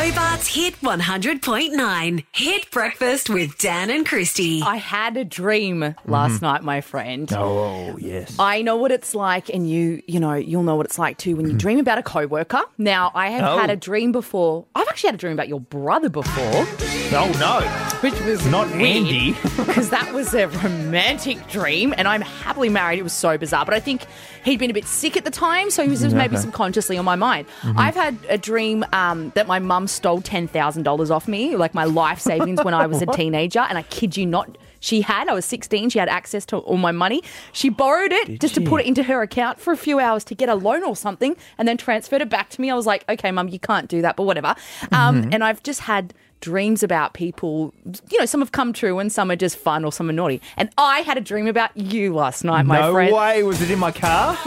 Hobart's Hit 100.9. Hit Breakfast with Dan and Christy. I had a dream last mm-hmm. night, my friend. Oh, yes. I know what it's like, and you, you know, you'll know what it's like too when you hmm. dream about a coworker. Now, I have Oh. had a dream before. I've actually had a dream about your brother before, Oh, no. which was Not Andy. because that was a romantic dream, and I'm happily married. It was so bizarre, but I think he'd been a bit sick at the time, so he was just maybe subconsciously on my mind. Mm-hmm. I've had a dream um, that my mum stole ten thousand dollars off me, like my life savings when I was a teenager, and I kid you not. She had, I was 16, she had access to all my money. She borrowed it just to put it into her account for a few hours to get a loan or something and then transferred it back to me. I was like, okay, mum, you can't do that, but whatever. Um, Mm-hmm. and I've just had dreams about people. You know, some have come true and some are just fun or some are naughty. And I had a dream about you last night, my no friend. way. Was it in my car?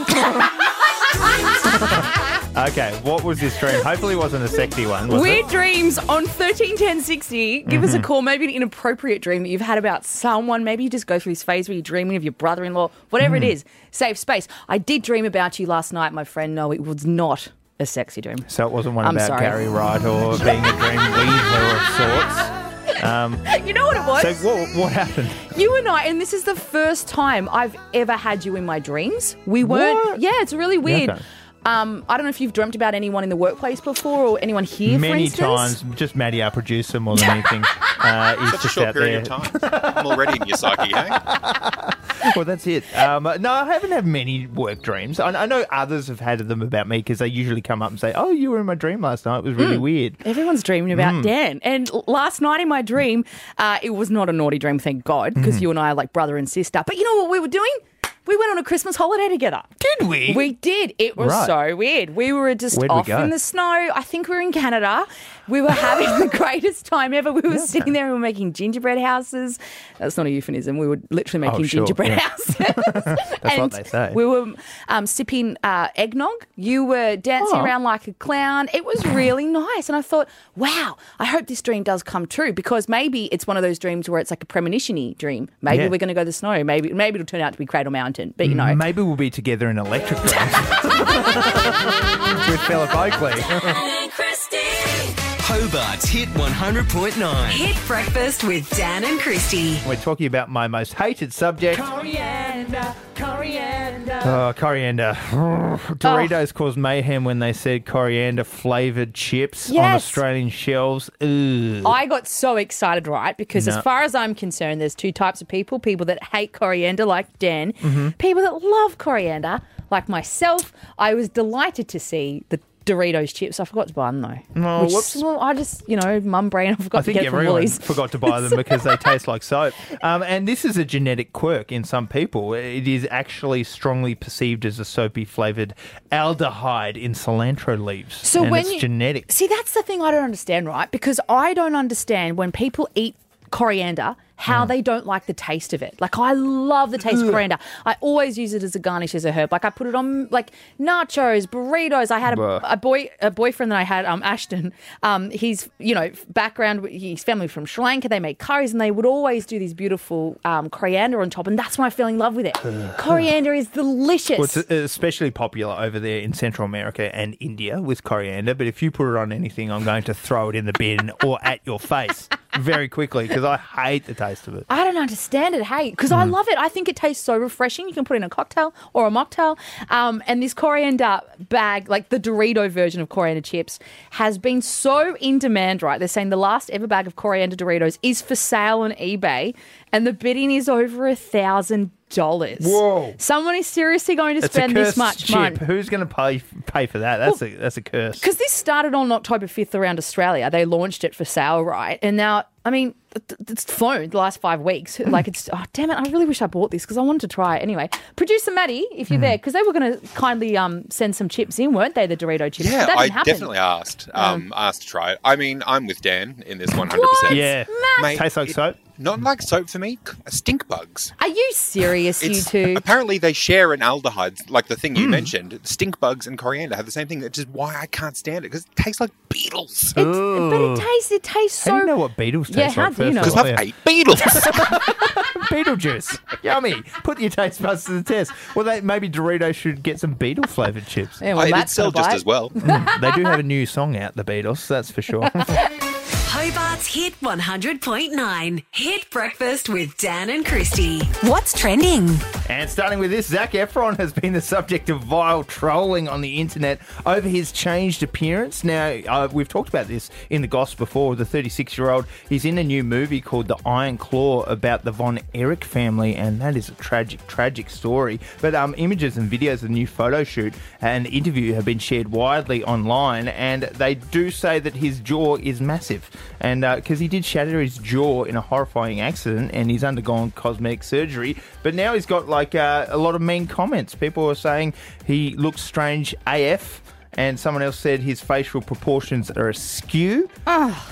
okay, what was this dream? Hopefully, it wasn't a sexy one. Was Weird it? dreams on 131060. Give Mm-hmm. us a call. Maybe an inappropriate dream that you've had about someone. Maybe you just go through this phase where you're dreaming of your brother in law, whatever Mm. it is. Safe space. I did dream about you last night, my friend. No, it was not a sexy dream. So it wasn't one I'm about sorry. Gary Wright or being a dream weaver of sorts. You know what it was? So what, what happened? You and I, and this is the first time I've ever had you in my dreams. We weren't. What? Yeah, it's really weird. okay. Um, I don't know if you've dreamt about anyone in the workplace before or anyone here, for Many instance. times, just Maddie, our producer, more than anything, uh, is Such a just short out period there. of time. I'm already in your psyche, hey? Well, that's it. Um, no, I haven't had many work dreams. I, I know others have had them about me because they usually come up and say, "Oh, you were in my dream last night. It was really weird." Everyone's dreaming about Mm. Dan. And last night in my dream, uh, it was not a naughty dream, thank God, because you and I are like brother and sister. But you know what we were doing? We went on a Christmas holiday together. Did we? We did. It was Right. so weird. We were just Where'd off go? in the snow. I think we were in Canada. We were having the greatest time ever. We were sitting there and we were making gingerbread houses. That's not a euphemism. We were literally making Oh, sure, gingerbread yeah. houses. That's and what they say. We were um, sipping uh, eggnog. You were dancing Oh. around like a clown. It was really nice. And I thought, wow, I hope this dream does come true because maybe it's one of those dreams where it's like a premonition dream. Maybe Yeah. we're going to go to the snow. Maybe maybe it'll turn out to be Cradle Mountain. But you know, Maybe we'll be together in electric with Philip Oakey. Hobart's Hobart's Hit 100.9. Hit Breakfast with Dan and Christy. We're talking about my most hated subject. Coriander, coriander. Oh, coriander. Doritos caused mayhem when they said coriander flavored chips on Yes. Australian shelves. Ugh. I got so excited, right? Because No. as far as I'm concerned, there's two types of people people that hate coriander, like Dan, Mm-hmm. people that love coriander, like myself. I was delighted to see the Doritos chips. I forgot to buy them though. Which- whoops. Well, I just, you know, mum brain, I forgot I to think get it from everyone forgot to buy them because they taste like soap. Um, and this is a genetic quirk in some people. It is actually strongly perceived as a soapy flavored aldehyde in cilantro leaves. So and when it's you- genetic. See, that's the thing I don't understand, right? Because I don't understand when people eat coriander how they don't like the taste of it. Like I love the taste of coriander. I always use it as a garnish as a herb. Like I put it on like nachos, burritos. I had a, a boy a boyfriend that I had um Ashton. Um he's you know background his family from Sri Lanka. They make curries and they would always do these beautiful um, coriander on top and that's when I fell in love with it. coriander is delicious. Well, it's especially popular over there in Central America and India with coriander. But if you put it on anything, I'm going to throw it in the bin or at your face very quickly because I hate the taste of it. I don't understand it, hey, because. I love it. I think it tastes so refreshing. You can put it in a cocktail or a mocktail. Um, and this coriander bag, like the Dorito version of coriander chips, has been so in demand, right? They're saying the last ever bag of coriander Doritos is for sale on eBay, and the bidding is over a thousand dollars. Whoa. Someone is seriously going to It's a spend this much chip. money. Who's going to pay pay for that? That's a that's a curse. Because this started on October 5th around Australia. They launched it for sale, right? And now, I mean, it's flown the last five weeks. Like, it's, oh, damn it. I really wish I bought this because I wanted to try it. Anyway, producer Maddie, if you're there, because they were going to kindly um, send some chips in, weren't they? The Dorito chips. Yeah, that I didn't happen. definitely asked. Um, asked to try it. I mean, I'm with Dan in this 100%. What? Yeah, Mate, tastes like soap. Not like soap for me. Stink bugs. Are you serious, you It's, two? apparently, they share an aldehyde, like the Hmm. thing you mentioned. Stink bugs and coriander have the same thing. Which is why I can't stand it because it tastes like beetles. It's, but it tastes, it tastes How so. do you know what beetles taste Yeah, how like? do you first know? of Because all? I've Yeah. ate beetles. Beetlejuice. Yummy. Put your taste buds to the test. Well, they, maybe Doritos should get some beetle flavored chips. Yeah, well, it'd Matt's sell gonna just buy as it. well. they do have a new song out, the Beatles, that's for sure. Hobart's Hit 100.9. Hit Breakfast with Dan and Christy. What's trending? And starting with this, Zac Efron has been the subject of vile trolling on the internet over his changed appearance. Now, uh, we've talked about this in the Goss before. The 36 year old, he's in a new movie called The Iron Claw about the Von Erich family, and that is a tragic, tragic story. But um, images and videos of the new photo shoot and interview have been shared widely online, and they do say that his jaw is massive. And because he did shatter his jaw in a horrifying accident, and he's undergone cosmetic surgery, but now he's got like uh, a lot of mean comments. People are saying he looks strange AF. And someone else said his facial proportions are askew.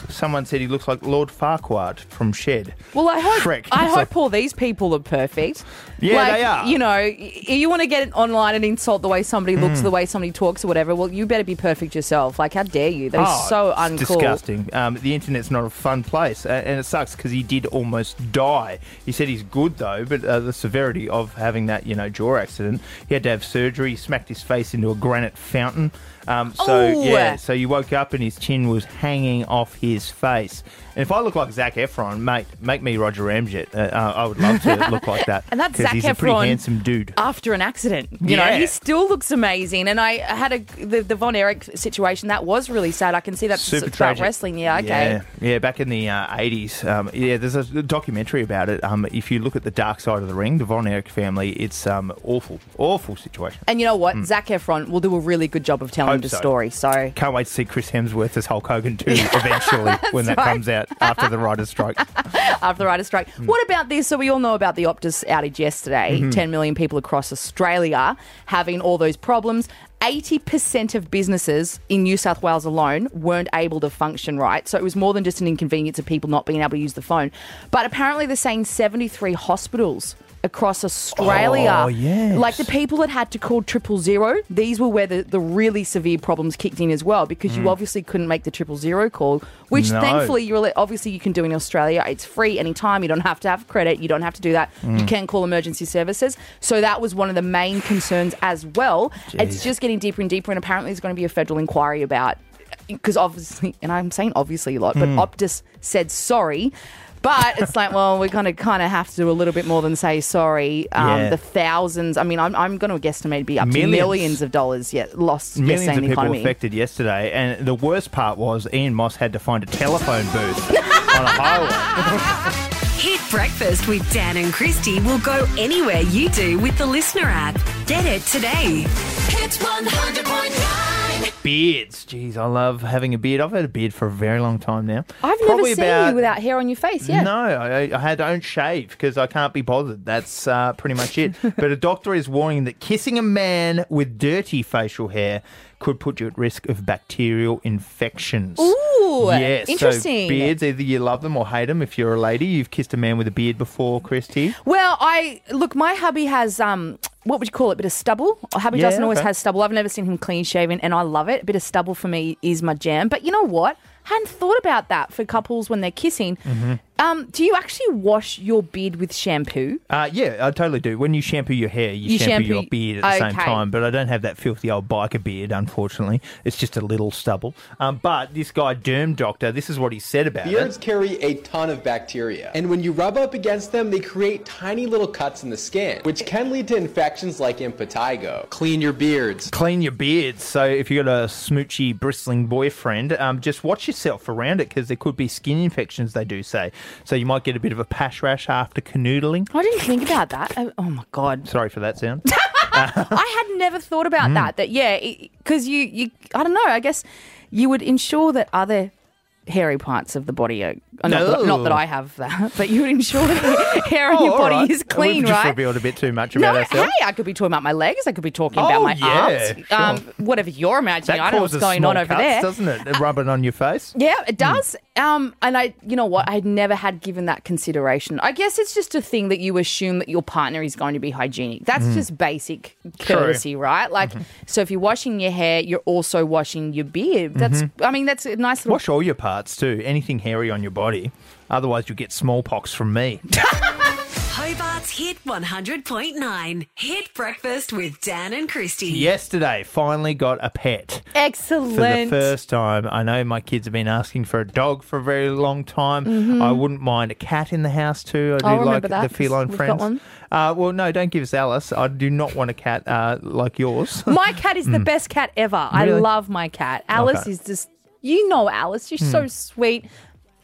Someone said he looks like Lord Farquaad from Shed. Well, I hope Shrek. I It's hope like- all these people are perfect. Yeah, like, they are. You know, you want to get online and insult the way somebody looks, Mm. the way somebody talks, or whatever. Well, you better be perfect yourself. Like, how dare you? That is Oh, so uncool. disgusting. Um, the internet's not a fun place, uh, and it sucks because he did almost die. He said he's good though, but uh, the severity of having that you know jaw accident, he had to have surgery. He smacked his face into a granite fountain. Um, so yeah, so you woke up and his chin was hanging off his face. And if I look like Zac Efron, mate, make me Roger Ramjet. Uh, uh, I would love to look like that. And that's Zac he's a pretty Efron. handsome dude. After an accident, you know, he still looks amazing. And I had a the, the Von Erich situation that was really sad. I can see that Super about tragic. wrestling. Yeah, okay. Yeah, yeah back in the uh, 80s. Um, yeah, there's a documentary about it. Um, if you look at the dark side of the ring, the Von Erich family, it's um, awful, awful situation. And you know what? Zac Efron will do a really good job of telling. Hope the so. story. So Can't wait to see Chris Hemsworth as Hulk Hogan too, eventually, when that right. comes out after the writer's strike. after the writer's strike. Hmm. What about this? So we all know about the Optus outage yesterday. Mm-hmm. 10 million people across Australia having all those problems. 80% of businesses in New South Wales alone weren't able to function right. So it was more than just an inconvenience of people not being able to use the phone. But apparently they're saying 73 hospitals across Australia. Oh, yes. Like the people that had to call triple zero, these were where the, the really severe problems kicked in as well because you obviously couldn't make the triple zero call, which Mm. No. thankfully you're obviously you can do in Australia. It's free anytime. You don't have to have credit. You don't have to do that. Mm. You can call emergency services. So that was one of the main concerns as well. It's just getting deeper and deeper, and apparently there's going to be a federal inquiry about because obviously, and I'm saying obviously a lot, but Mm. Optus said sorry. But it's like, well, we're going to kind of have to do a little bit more than say sorry. Um, Yeah. The thousands, I mean, I'm, I'm going to guestimate it'd be up Millions. to millions of dollars yet lost Millions yesterday of the people economy. affected yesterday, and the worst part was Ian Moss had to find a telephone booth on a highway. Hit Breakfast with Dan and Christy will go anywhere you do with the LiSTNR app. Get it today. Hit 100.9. Beards, jeez, I love having a beard. I've had a beard for a very long time now. I've Probably never seen about- you without hair on your face. Yeah. No, I, I had don't shave because I can't be bothered. That's uh, pretty much it. but a doctor is warning that kissing a man with dirty facial hair could put you at risk of bacterial infections. Ooh, yes. interesting. So beards, either you love them or hate them. If you're a lady, you've kissed a man with a beard before, Christy. Well, I look. My hubby has um, what would you call it? A bit of stubble. Hubby Yeah, doesn't always okay. has stubble. I've never seen him clean shaven, and I love it. A bit of stubble for me is my jam. But you know what? Hadn't thought about that for couples when they're kissing. Mm-hmm. Um, do you actually wash your beard with shampoo? Uh, yeah, I totally do. When you shampoo your hair, you, You shampoo, shampoo- your beard at the same okay. time. But I don't have that filthy old biker beard, unfortunately. It's just a little stubble. Um, but this guy, Derm Doctor, this is what he said about it. Beards it. carry a ton of bacteria, and when you rub up against them, they create tiny little cuts in the skin, which can lead to infections like impetigo. Clean your beards. Clean your beards. So if you've got a smoochy, bristling boyfriend, um, just watch yourself around it because there could be skin infections, they do say. So you might get a bit of a pash rash after canoodling. I didn't think about that. Oh, oh my god. Sorry for that sound. I had never thought about Mm. that. That yeah, because you you I don't know. I guess you would ensure that other hairy parts of the body are uh, not, that, not that I have that, but you would ensure that hair on Oh, your body right. is clean, We've just revealed a bit too much No, about ourselves. hey, I could be talking about my legs. I could be talking Oh, about my yeah, arms. sure. Um, whatever you're imagining, That I don't know what's going on over cuts, there. doesn't it? Rub it on your face. Yeah, it does. Um, and I, you know what, I'd never had given that consideration. I guess it's just a thing that you assume that your partner is going to be hygienic. That's Mm. just basic courtesy, right? Like, Mm-hmm. so if you're washing your hair, you're also washing your beard. That's, I mean, that's a nice little. Mm-hmm. Wash all your parts too. Anything hairy on your body. Otherwise, you'll get smallpox from me. Hobart's Hit 100.9. Hit Breakfast with Dan and Christy. Yesterday, finally got a pet. Excellent. For the first time, I know my kids have been asking for a dog for a very long time. I wouldn't mind a cat in the house too. I do I'll like remember that, the 'cause feline we've got friends. one. Uh, well, no, don't give us Alice. I do not want a cat uh, like yours. My cat is the best cat ever. I Hmm. Really? love my cat. Alice Okay. Hmm. is just, you know, Alice. She's so sweet.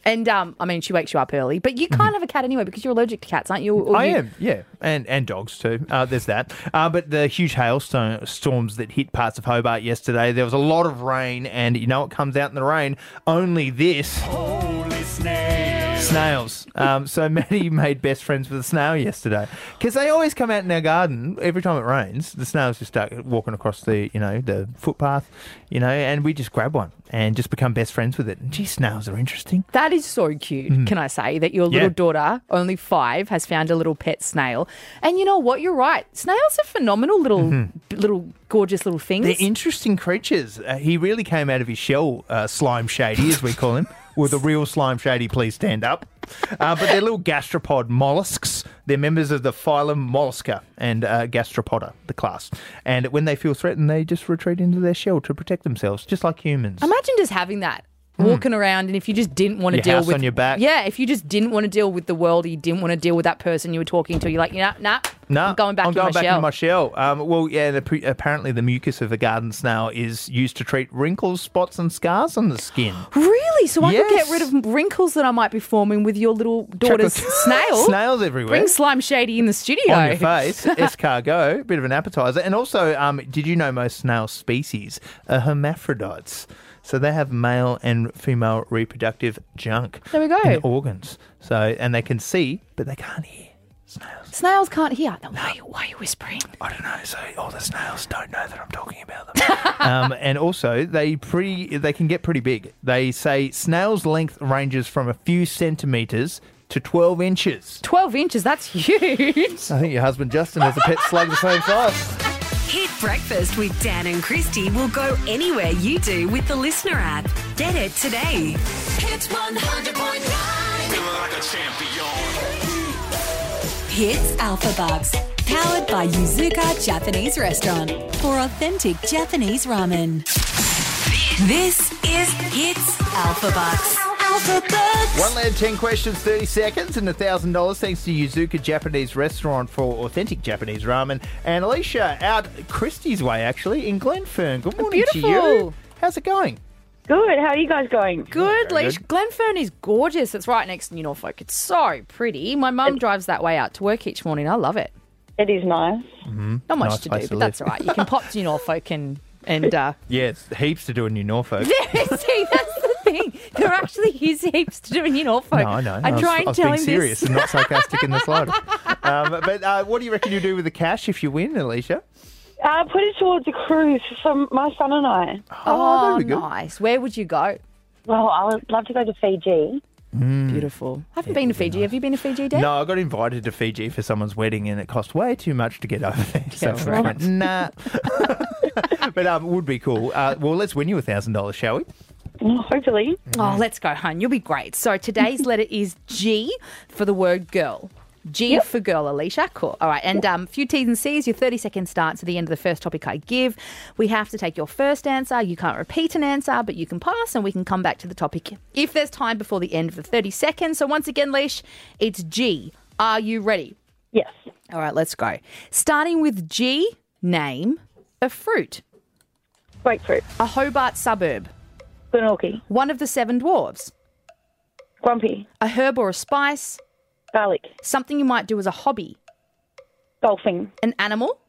And um, I mean, she wakes you up early, but you can't have a cat anyway because you're allergic to cats, aren't you? Or Mm-hmm. I you- am, yeah, and and dogs too. Uh, there's that. Uh, but the huge hailstone storms that hit parts of Hobart yesterday, there was a lot of rain, and you know what comes out in the rain? Only this. Holy snails! Snails. Um, so Maddie made best friends with a snail yesterday because they always come out in our garden every time it rains. The snails just start walking across the you know the footpath, you know, and we just grab one and just become best friends with it. And gee, snails are interesting. That is so cute, can I say, that your little Mm-hmm. Yeah. daughter, only five, has found a little pet snail. And you know what? You're right. Snails are phenomenal little, little gorgeous little things. Mm-hmm. They're interesting creatures. Uh, he really came out of his shell, uh, Slime Shady, as we call him. Will the real Slime Shady please stand up? Uh, but they're little gastropod mollusks. They're members of the phylum Mollusca and uh, Gastropoda, the class. And when they feel threatened, they just retreat into their shell to protect themselves, just like humans. Imagine just having that. Walking around, and if you just didn't want to Hmm. Your deal house with on your back. yeah, if you just didn't want to deal with the world, or you didn't want to deal with that person you were talking to, you're like, nah, nah, No, I'm going back I'm in going my back shell. in my shell. Um, well, yeah, the, pre- apparently the mucus of a garden snail is used to treat wrinkles, spots, and scars on the skin. Really? So I could get Yes. rid of wrinkles that I might be forming with your little daughter's Chocolate- snail. Snails everywhere. Bring Slime Shady in the studio. on your face, escargot, bit of an appetizer. And also, um, did you know most snail species are hermaphrodites? So they have male and female reproductive junk. There we go. In organs. So and they can see, but they can't hear. Snails. Snails can't hear. Then why, why are you whispering? I don't know. So all the snails don't know that I'm talking about them. um, and also, they pretty they can get pretty big. They say snails' length ranges from a few centimeters to 12 inches. 12 inches, that's huge. I think your husband Justin has a pet slug the same size. Hit Breakfast with Dan and Christy will go anywhere you do with the LiSTNR app. Get it today. Hit 100.9. Hits Alphabucks. Powered by Yuzuka Japanese Restaurant for authentic Japanese ramen. This is Hits Alphabucks. Alphabucks. One lad, 10 questions, 30 seconds, and $1,000 thanks to Yuzuka Japanese Restaurant for authentic Japanese ramen. And Alicia, out Christie's way, actually, in Glenfern. Good morning to you. How's it going? Good. How are you guys going? Good, Very Leash. Glenfern is gorgeous. It's right next to New Norfolk. It's so pretty. My mum drives that way out to work each morning. I love it. It is nice. Not much Nice to do, to but that's all right. You can pop to New Norfolk and and uh, Yes, heaps to do in New Norfolk. see that's the thing. There are actually is heaps to do in New Norfolk. No, I know. I was, try I and was tell being him serious this. and not sarcastic in the slightest. Um, but uh, what do you reckon you do with the cash if you win, Alicia? Uh, put it towards a cruise for my son and I. Oh, that'd be nice. Where would you go? Well, I would love to go to Fiji. Beautiful. I haven't been to Fiji. Have you been to Fiji, Dan? No, I got invited to Fiji for someone's wedding and it cost way too much to get over there. so I right. went, nah. but um, it would be cool. Uh, well, let's win you a $1,000, shall we? Well, hopefully. Oh, let's go, hun. You'll be great. So today's letter is G for the word girl. G for girl, Alicia. Cool. All right. And um, few T's and C's. Your 30 second starts at the end of the first topic I give. We have to take your first answer. You can't repeat an answer, but you can pass and we can come back to the topic if there's time before the end of the 30 seconds. So once again, Leash, it's G. Are you ready? Yes. All right, let's go. Starting with G, name a fruit, Grapefruit. a Hobart suburb, Glenorchy. one of the seven dwarves, Grumpy. a herb or a spice, Garlic. something you might do as a hobby, Golfing. an animal,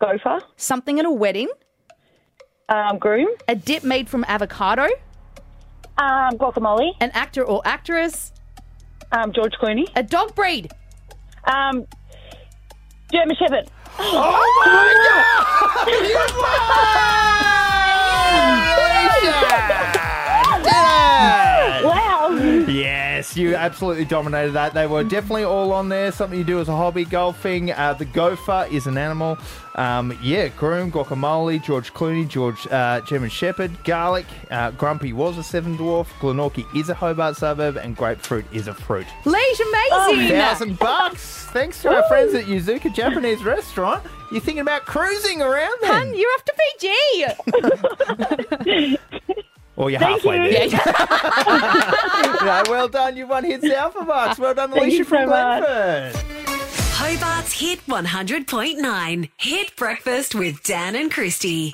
Gopher. something at a wedding, Um, groom. a dip made from avocado, Um, guacamole. an actor or actress, Um, George Clooney. a dog breed. Um, German Shepherd. Alicia! Wow. Yes, you you absolutely dominated that. They were definitely all on there. Something you do as a hobby, golfing. Uh, the gopher is an animal. Um, yeah, groom, guacamole, George Clooney, George uh, German Shepherd, garlic. Uh, Grumpy was a seven dwarf. Glenorchy is a Hobart suburb, and grapefruit is a fruit. Leish, amazing. Thousand bucks. Thanks to our friends at Yuzuka Japanese Restaurant. You're thinking about cruising around then? Hun, you're off to Fiji. or you're Thank halfway you. there. No, well done. You've won Hits Alphabucks. Well done, Thank Alicia you from so much. Glenfern. Hobart's Hit 100.9. Hit Breakfast with Dan and Christy.